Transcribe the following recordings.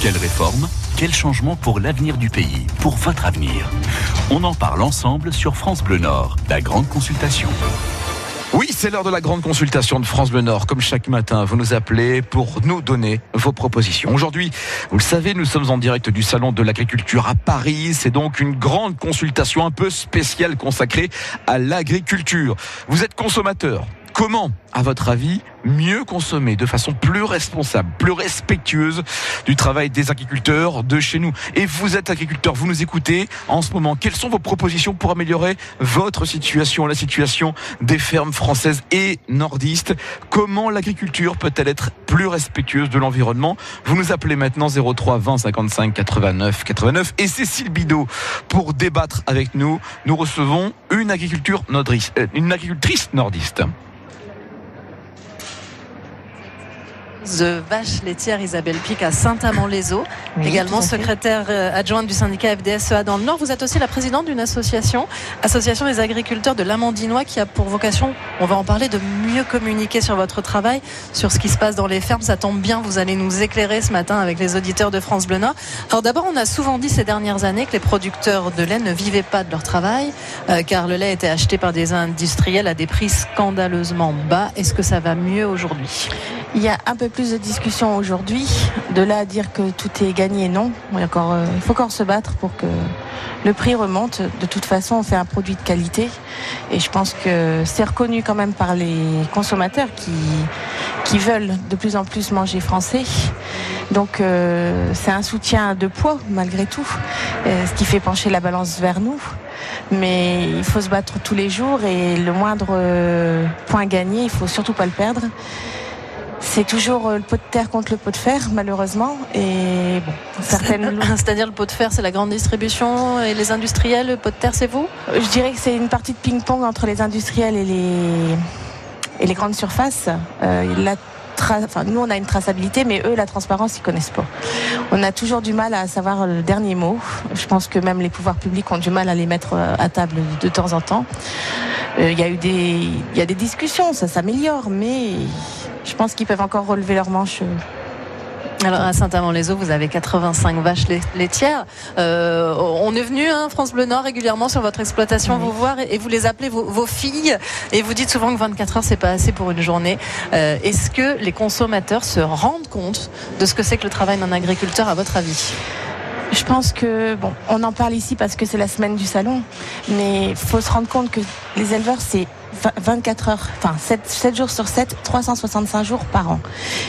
Quelle réforme Quel changement pour l'avenir du pays Pour votre avenir On en parle ensemble sur France Bleu Nord, la grande consultation. Oui, c'est l'heure de la grande consultation de France Bleu Nord. Comme chaque matin, vous nous appelez pour nous donner vos propositions. Aujourd'hui, vous le savez, nous sommes en direct du Salon de l'Agriculture à Paris. C'est donc une grande consultation un peu spéciale consacrée à l'agriculture. Vous êtes consommateur, Comment, à votre avis, mieux consommer de façon plus responsable, plus respectueuse du travail des agriculteurs de chez nous? Et vous êtes agriculteur, vous nous écoutez en ce moment. Quelles sont vos propositions pour améliorer votre situation, la situation des fermes françaises et nordistes? Comment l'agriculture peut-elle être plus respectueuse de l'environnement? Vous nous appelez maintenant 03 20 55 89 89 et Cécile Bidot pour débattre avec nous. Nous recevons une agriculture nordiste, euh, une agricultrice nordiste. De vache laitière Isabelle Pic à Saint-Amand-les-Eaux, également secrétaire euh, adjointe du syndicat FDSEA dans le Nord. Vous êtes aussi la présidente d'une association, Association des agriculteurs de l'Amandinois, qui a pour vocation, on va en parler, de mieux communiquer sur votre travail, sur ce qui se passe dans les fermes. Ça tombe bien, vous allez nous éclairer ce matin avec les auditeurs de France Bleu Nord. Alors d'abord, on a souvent dit ces dernières années que les producteurs de lait ne vivaient pas de leur travail, euh, car le lait était acheté par des industriels à des prix scandaleusement bas. Est-ce que ça va mieux aujourd'hui? Il y a un peu plus de discussion aujourd'hui. De là à dire que tout est gagné, non. Il, encore, euh, faut encore se battre pour que le prix remonte. De toute façon, on fait un produit de qualité. Et je pense que c'est reconnu quand même par les consommateurs qui, qui veulent de plus en plus manger français. Donc euh, c'est un soutien de poids malgré tout, euh, ce qui fait pencher la balance vers nous. Mais il faut se battre tous les jours et le moindre point gagné, il faut surtout pas le perdre. C'est toujours euh, le pot de terre contre le pot de fer, malheureusement. Et bon, certaines... C'est-à-dire le pot de fer, c'est la grande distribution et les industriels. Le pot de terre, c'est vous? Je dirais que c'est une partie de ping-pong entre les industriels et les, et les grandes surfaces. Euh, la Enfin, nous, on a une traçabilité, mais eux, la transparence, ils connaissent pas. On a toujours du mal à savoir le dernier mot. Je pense que même les pouvoirs publics ont du mal à les mettre euh, à table de temps en temps. Il y a eu des, il y a des discussions, ça s'améliore, mais je pense qu'ils peuvent encore relever leurs manches. Alors à Saint-Amand-les-Eaux, vous avez 85 vaches laitières. Euh, on est venu, hein, France Bleu Nord, régulièrement sur votre exploitation vous voir et, vous les appelez vos, filles et vous dites souvent que 24 heures c'est pas assez pour une journée. Euh, est-ce que les consommateurs se rendent compte de ce que c'est que le travail d'un agriculteur à votre avis? Je pense que, bon, on en parle ici parce que c'est la semaine du salon, mais il faut se rendre compte que les éleveurs, c'est 24 heures, enfin 7, jours sur 7, 365 jours par an.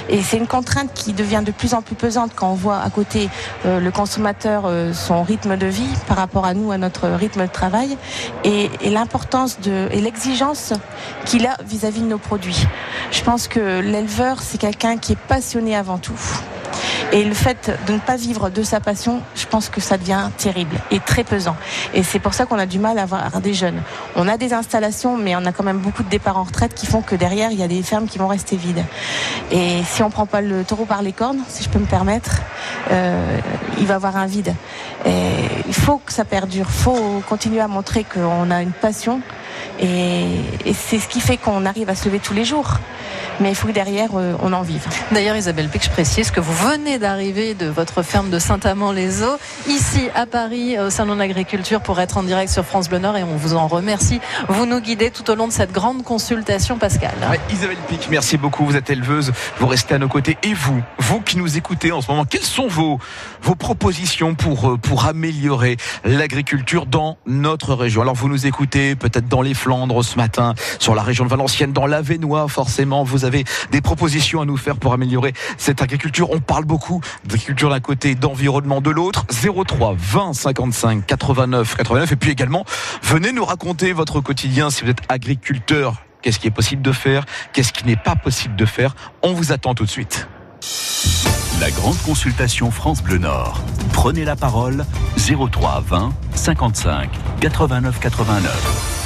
Et c'est une contrainte qui devient de plus en plus pesante quand on voit à côté euh, le consommateur euh, son rythme de vie par rapport à nous, à notre rythme de travail, et, l'importance de et l'exigence qu'il a vis à -vis de nos produits. Je pense que l'éleveur, c'est quelqu'un qui est passionné avant tout. Et le fait de ne pas vivre de sa passion, je pense que ça devient terrible et très pesant. Et c'est pour ça qu'on a du mal à avoir des jeunes. On a des installations, mais on a quand même beaucoup de départs en retraite qui font que derrière, il y a des fermes qui vont rester vides. Et si on prend pas le taureau par les cornes, si je peux me permettre, euh, il va avoir un vide. Et il faut que ça perdure. Il faut continuer à montrer qu'on a une passion. Et, et c'est ce qui fait qu'on arrive à se lever tous les jours mais il faut que derrière euh, on en vive. D'ailleurs, Isabelle Pic, je précise que vous venez d'arriver de votre ferme de Saint-Amand-les-Eaux, ici à Paris, au Salon de l'Agriculture, pour être en direct sur France Bleu Nord et on vous en remercie. Vous nous guidez tout au long de cette grande consultation, Pascal. Isabelle Pic, merci beaucoup. Vous êtes éleveuse, vous restez à nos côtés. Et vous, vous qui nous écoutez en ce moment, quelles sont vos, vos propositions pour, euh, pour améliorer l'agriculture dans notre région? Alors, vous nous écoutez peut-être dans les Ce matin, sur la région de Valenciennes, dans l'Avenois, forcément. Vous avez des propositions à nous faire pour améliorer cette agriculture. On parle beaucoup d'agriculture d'un côté, d'environnement de l'autre. 03 20 55 89 89. Et puis également, venez nous raconter votre quotidien si vous êtes agriculteur. Qu'est-ce qui est possible de faire? Qu'est-ce qui n'est pas possible de faire? On vous attend tout de suite. La grande consultation France Bleu Nord. Prenez la parole 03 20 55 89 89.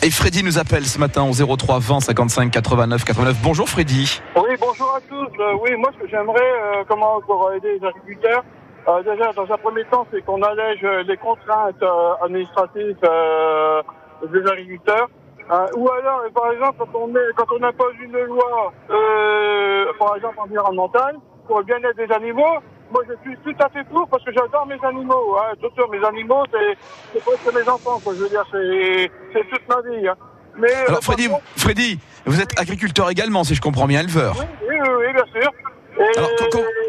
Et Freddy nous appelle ce matin au 03 20 55 89 89. Bonjour Freddy. Oui, bonjour à tous. Euh, oui, moi ce que j'aimerais, euh, comment pour aider les agriculteurs, euh, déjà dans un premier temps, c'est qu'on allège les contraintes administratives des agriculteurs. ou alors, par exemple, quand on, quand on impose une loi, par exemple environnementale, pour le bien-être des animaux, moi je suis tout à fait pour parce que j'adore mes animaux. Hein. Mes animaux, c'est presque mes enfants. Quoi. Je veux dire, c'est toute ma vie. Hein. Mais, euh, Alors Freddy, Freddy, vous êtes agriculteur également, si je comprends bien, éleveur. Oui, oui, oui, bien sûr. Alors,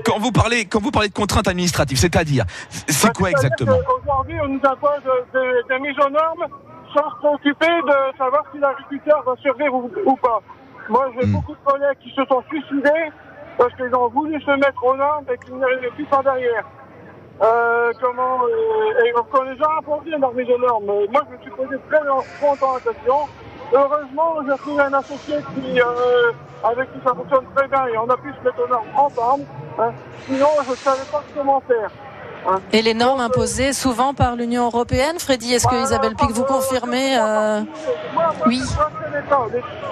quand, vous parlez, quand vous parlez de contraintes administratives, c'est-à-dire, c'est quoi exactement Aujourd'hui, on nous impose des, mises aux normes sans se préoccuper de savoir si l'agriculteur va survivre ou, pas. Moi, j'ai hmm. beaucoup de collègues qui se sont suicidés parce qu'ils ont voulu se mettre aux normes et qu'ils n'arrivaient plus par derrière. Euh, comment euh, et on les a leurs mises aux normes. Moi, je me suis posé très longtemps la question. Heureusement, j'ai trouvé un associé qui, euh, avec qui ça fonctionne très bien et on a pu se mettre aux normes ensemble. Hein. Sinon, je ne savais pas comment faire. Hein. Et les normes imposées souvent par l'Union européenne, Freddy, est-ce que Isabelle Pic vous confirmez euh... Oui.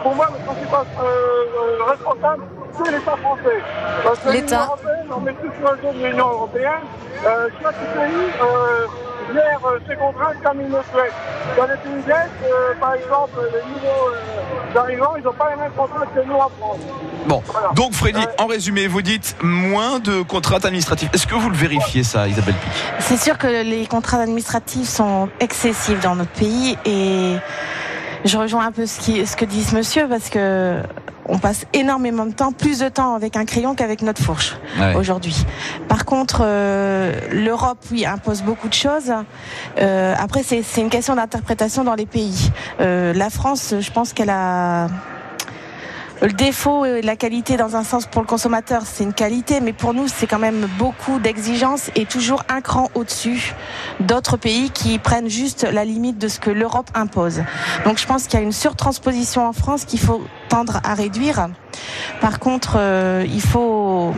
Pour moi, le principal euh, euh, responsable, l'État français. Parce que l'État européenne, on met tout sur le dos de l'Union européenne. Euh, chaque pays euh, gère euh, ses contraintes comme il le souhaite. Dans les pays d'Est, euh, par exemple, les nouveaux euh, arrivants, ils n'ont pas les mêmes contraintes que nous en France. Bon, donc Freddy, en résumé, vous dites moins de contraintes administratives. Est-ce que vous le vérifiez ça, Isabelle Pic? C'est sûr que les contraintes administratives sont excessives dans notre pays et je rejoins un peu ce, qui, ce que dit ce monsieur parce que on passe énormément de temps, plus de temps avec un crayon qu'avec notre fourche aujourd'hui. Par contre, euh, l'Europe, oui, impose beaucoup de choses. Euh, après, c'est une question d'interprétation dans les pays. Euh, la France, je pense qu'elle a le défaut et la qualité dans un sens pour le consommateur, c'est une qualité, mais pour nous, c'est quand même beaucoup d'exigences et toujours un cran au-dessus d'autres pays qui prennent juste la limite de ce que l'Europe impose. Donc je pense qu'il y a une surtransposition en France qu'il faut tendre à réduire. Par contre, euh, il faut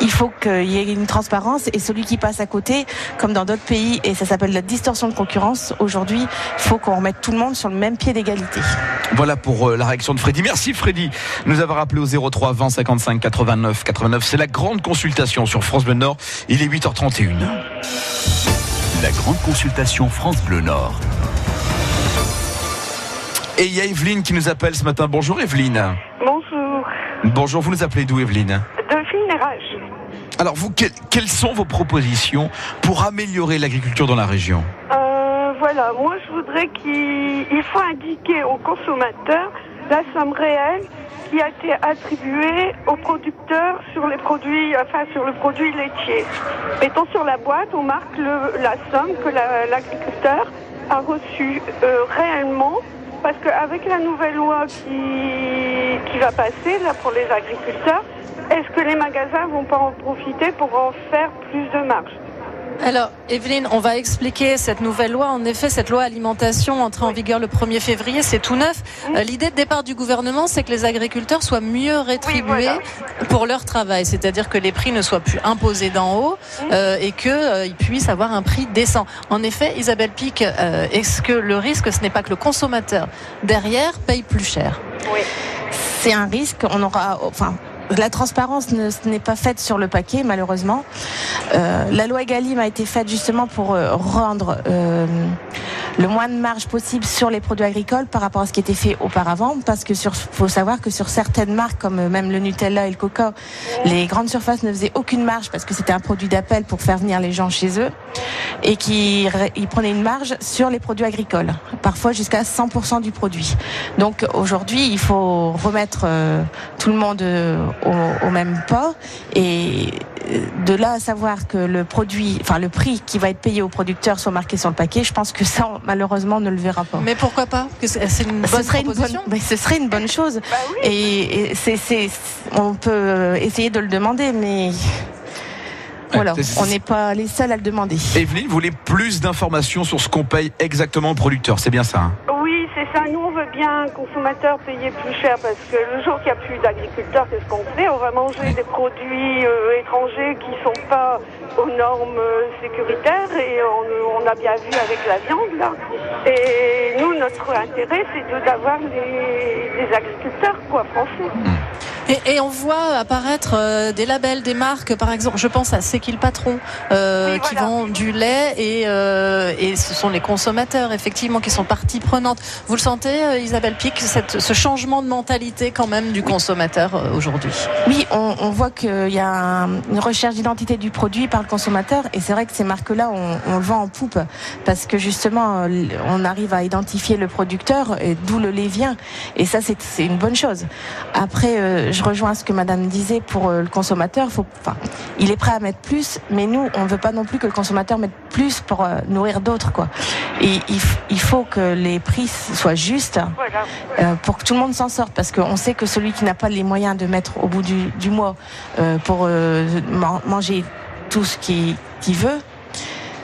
il faut qu'il y ait une transparence et celui qui passe à côté, comme dans d'autres pays, et ça s'appelle la distorsion de concurrence, aujourd'hui, il faut qu'on remette tout le monde sur le même pied d'égalité. Voilà pour euh, la réaction de Freddy. Merci Freddy nous avoir appelé au 03 20 55 89 89. C'est la grande consultation sur France Bleu Nord. Il est 8h31. La grande consultation France Bleu Nord. Et il y a Evelyne qui nous appelle ce matin. Bonjour Evelyne. Bonjour. Bonjour, vous nous appelez d'où Evelyne? Alors vous, quelles sont vos propositions pour améliorer l'agriculture dans la région? Euh, Voilà, moi je voudrais qu'il faut indiquer aux consommateurs la somme réelle qui a été attribuée aux producteurs sur les produits, enfin sur le produit laitier. Mettons sur la boîte, on marque la somme que l'agriculteur a reçue euh, réellement parce qu'avec la nouvelle loi qui, qui va passer là pour les agriculteurs, est-ce que les magasins vont pas en profiter pour en faire plus de marge alors, Evelyne, on va expliquer cette nouvelle loi. En effet, cette loi alimentation entrée en vigueur le 1er février, c'est tout neuf. Euh, l'idée de départ du gouvernement, c'est que les agriculteurs soient mieux rétribués pour leur travail, c'est-à-dire que les prix ne soient plus imposés d'en haut euh, et qu'ils euh, puissent avoir un prix décent. En effet, Isabelle Pic, est-ce que le risque, ce n'est pas que le consommateur derrière paye plus cher? Oui. C'est un risque. On aura, enfin, la transparence n'est pas faite sur le paquet, malheureusement. Euh, la loi Egalim a été faite justement pour euh, rendre euh, le moins de marge possible sur les produits agricoles par rapport à ce qui était fait auparavant, parce que sur, faut savoir que sur certaines marques, comme même le Nutella et le Coca, les grandes surfaces ne faisaient aucune marge parce que c'était un produit d'appel pour faire venir les gens chez eux, et qui ils prenaient une marge sur les produits agricoles, parfois jusqu'à 100% du produit. Donc aujourd'hui, il faut remettre tout le monde au, même pas. Et de là à savoir que le produit, enfin le prix qui va être payé au producteur soit marqué sur le paquet, je pense que ça malheureusement on ne le verra pas. Mais pourquoi pas C'est une bonne ce serait Une bonne, ce serait une bonne chose. Bah et, c'est, on peut essayer de le demander, mais voilà, on n'est pas les seuls à le demander. Evelyne, vous voulez plus d'informations sur ce qu'on paye exactement au producteur, c'est bien ça hein? Oui, c'est ça. Nous, on veut bien, consommateur, payer plus cher parce que le jour qu'il n'y a plus d'agriculteurs, qu'est-ce qu'on fait On va manger des produits euh, étrangers qui ne sont pas aux normes euh, sécuritaires et on, a bien vu avec la viande, là. Et nous, notre intérêt, c'est d'avoir des, agriculteurs quoi, français. Et, on voit apparaître euh, des labels, des marques, par exemple, je pense à C'est qui le patron, euh, qui vend du lait et, euh, et ce sont les consommateurs, effectivement, qui sont partie prenante. Vous le sentez, Isabelle Pic, ce changement de mentalité quand même du consommateur aujourd'hui? Oui, on, on voit qu'il y a une recherche d'identité du produit par le consommateur et c'est vrai que ces marques-là, on, on, le vend en poupe parce que justement, on arrive à identifier le producteur et d'où le lait vient. Et ça, c'est une bonne chose. Après, je rejoins ce que Madame disait pour euh, le consommateur. Faut, enfin, il est prêt à mettre plus, mais nous, on ne veut pas non plus que le consommateur mette plus pour euh, nourrir d'autres, quoi. Et il, faut que les prix soient justes euh, pour que tout le monde s'en sorte, parce qu'on sait que celui qui n'a pas les moyens de mettre au bout du, du mois pour manger tout ce qu'il veut,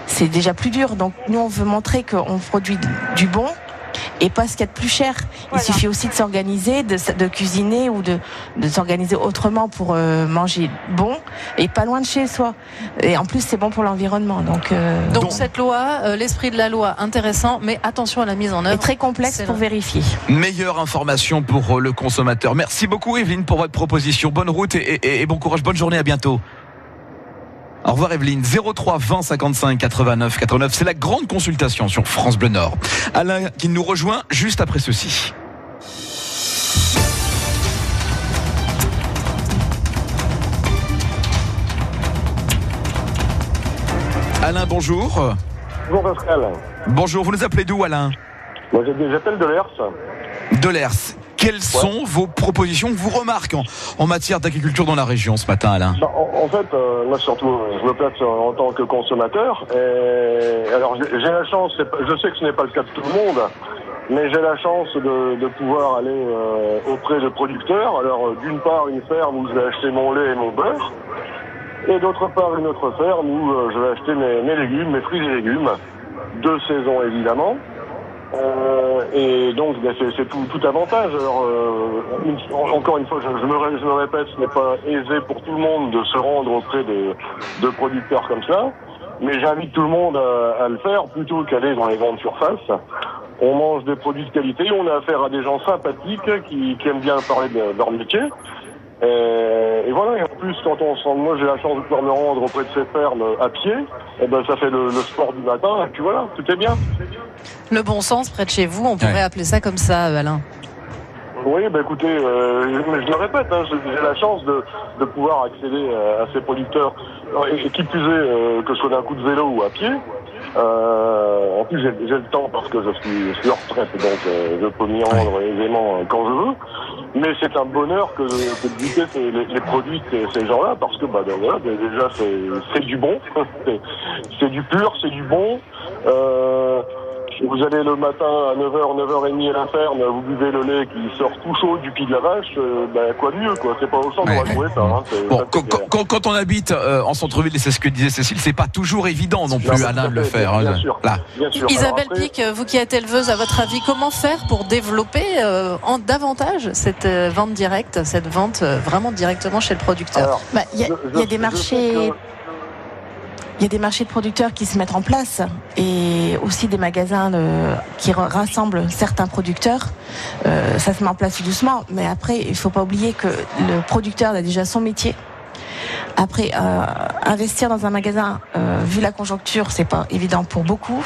c'est déjà plus dur. Donc nous, on veut montrer qu'on produit du bon et pas ce qu'il y a de plus cher. Il suffit aussi de s'organiser, de, cuisiner ou de, s'organiser autrement pour euh, manger bon et pas loin de chez soi. Et en plus, c'est bon pour l'environnement. Donc, euh, donc, cette loi, euh, l'esprit de la loi, intéressant, mais attention à la mise en œuvre. Et très complexe pour vérifier. Meilleure information pour le consommateur. Merci beaucoup, Evelyne, pour votre proposition. Bonne route et, et bon courage. Bonne journée. À bientôt. Au revoir Evelyne. 03 20 55 89 89. C'est la grande consultation sur France Bleu Nord. Alain qui nous rejoint juste après ceci. Alain, bonjour. Bonjour Pascal. Bonjour, vous nous appelez d'où Alain? Moi j'appelle de l'ERS. De l'ERS. Quelles sont vos propositions, vos remarques en, matière d'agriculture dans la région ce matin, Alain? Bah, en, fait, euh, moi surtout, je me place en tant que consommateur. Et, alors j'ai la chance, je sais que ce n'est pas le cas de tout le monde, mais j'ai la chance de, pouvoir aller euh, auprès de producteurs. Alors euh, d'une part, une ferme où je vais acheter mon lait et mon beurre. Et d'autre part, une autre ferme où je vais acheter mes, mes légumes, mes fruits et légumes. De saison évidemment. Euh, et donc, ben, c'est tout, tout, avantage. Alors, euh, encore une fois, je, me, je, me, répète, ce n'est pas aisé pour tout le monde de se rendre auprès de, de producteurs comme ça. Mais j'invite tout le monde à, à le faire plutôt qu'aller dans les grandes surfaces. On mange des produits de qualité, on a affaire à des gens sympathiques qui, qui aiment bien parler de, leur métier. Et, et, voilà, et en plus, quand on moi j'ai la chance de pouvoir me rendre auprès de ces fermes à pied, et eh ben ça fait le, le sport du matin, et puis voilà, tout est bien. Le bon sens près de chez vous, on pourrait appeler ça comme ça, Alain. Oui, bah écoutez, euh, je, le répète, hein, j'ai la chance de, de pouvoir accéder à, ces producteurs, et, qui plus est, euh, que ce soit d'un coup de vélo ou à pied. Euh, en plus, j'ai le temps parce que je suis, je suis en retraite, donc euh, je peux m'y rendre aisément quand je veux. Mais c'est un bonheur que, que de goûter les, produits de ces, gens-là, parce que bah, ben voilà, déjà c'est du bon, c'est du pur, c'est du bon. Euh, vous allez le matin à 9h, 9h30 à la ferme, vous buvez le lait qui sort tout chaud du pied de la vache, euh, ben, quoi de mieux, quoi. C'est pas au centre, ouais, trouver ça. Hein. Bon, quand, quand, on habite euh, en centre-ville, et c'est ce que disait Cécile, c'est pas toujours évident non plus, Alain, de le faire. Bien, hein, sûr, là. bien sûr. Isabelle Pic, vous qui êtes éleveuse, à votre avis, comment faire pour développer euh, en davantage cette euh, vente directe, cette vente vraiment directement chez le producteur? Bah, Il bah, y, y, a des marchés il y a des marchés de producteurs qui se mettent en place et aussi des magasins euh, qui rassemblent certains producteurs. Euh, ça se met en place doucement, mais après, il ne faut pas oublier que le producteur a déjà son métier. Après, euh, investir dans un magasin, vu la conjoncture, c'est pas évident pour beaucoup.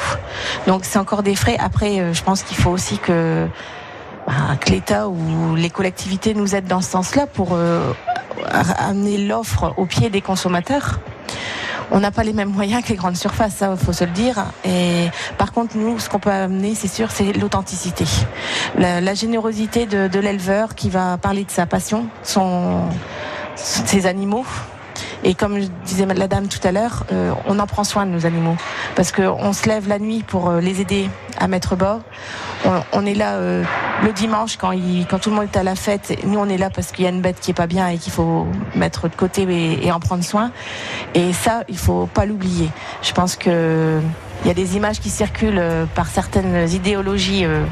Donc, c'est encore des frais. Après, je pense qu'il faut aussi que, bah, que l'État ou les collectivités nous aident dans ce sens-là pour amener l'offre au pied des consommateurs on n'a pas les mêmes moyens que les grandes surfaces, ça faut se le dire. Et par contre, nous, ce qu'on peut amener, c'est sûr, c'est l'authenticité, la, générosité de, l'éleveur qui va parler de sa passion, son, ses animaux. Et comme disait la dame tout à l'heure, euh, on en prend soin de nos animaux parce qu'on se lève la nuit pour euh, les aider à mettre bas. On, est là euh, le dimanche quand, quand tout le monde est à la fête. Nous, on est là parce qu'il y a une bête qui est pas bien et qu'il faut mettre de côté et, en prendre soin. Et ça, il faut pas l'oublier. Je pense que il y a des images qui circulent euh, par certaines idéologies euh,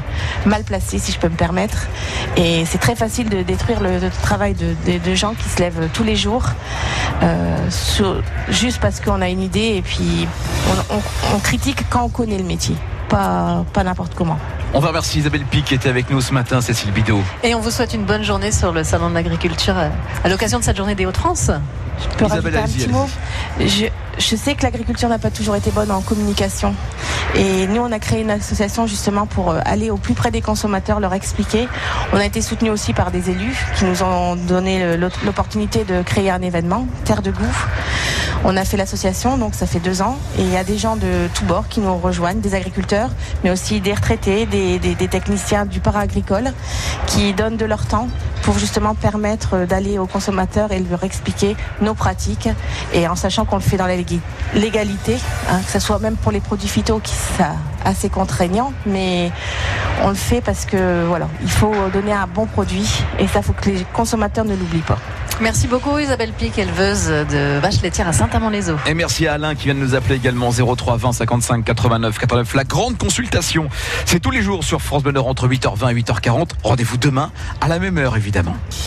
mal placées, si je peux me permettre. Et c'est très facile de détruire le, travail de, gens qui se lèvent tous les jours, euh, juste parce qu'on a une idée et puis on, critique quand on connaît le métier. pas, pas n'importe comment. On va remercier Isabelle Pic qui était avec nous ce matin, Cécile Bidot. Et on vous souhaite une bonne journée sur le Salon de l'Agriculture à l'occasion de cette journée des Hauts-de-France. Je peux Isabelle, rajouter un petit mot? Je, je, sais que l'agriculture n'a pas toujours été bonne en communication. Et nous, on a créé une association justement pour euh, aller au plus près des consommateurs, leur expliquer. On a été soutenu aussi par des élus qui nous ont donné l'opportunité de créer un événement, Terre de Goût. On a fait l'association, donc ça fait deux ans, et il y a des gens de tous bords qui nous rejoignent, des agriculteurs, mais aussi des retraités, des, techniciens du para-agricole, qui donnent de leur temps pour justement permettre d'aller aux consommateurs et leur expliquer nos pratiques, et en sachant qu'on le fait dans la légalité, hein, que ce soit même pour les produits phyto qui sont assez contraignants, mais on le fait parce que voilà, il faut donner un bon produit, et ça faut que les consommateurs ne l'oublient pas. Merci beaucoup Isabelle Pic, éleveuse de vaches laitières à Saint-Amand-les-Eaux. Et merci à Alain qui vient de nous appeler également 03 20 55 89 89. La grande consultation, c'est tous les jours sur France Bonheur entre 8h20 et 8h40. Rendez-vous demain à la même heure évidemment.